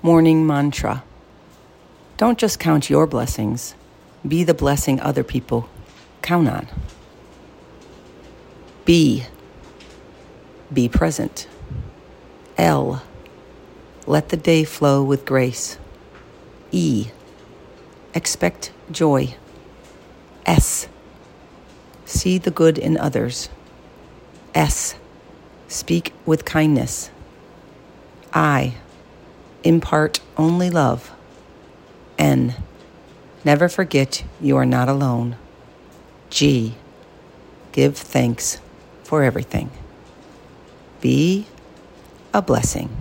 Morning Mantra Don't just count your blessings, be the blessing other people count on. B. Be present. L. Let the day flow with grace. E. Expect joy. S. See the good in others. S. Speak with kindness. I. Impart only love. N. Never forget you are not alone. G. Give thanks for everything. Be a blessing.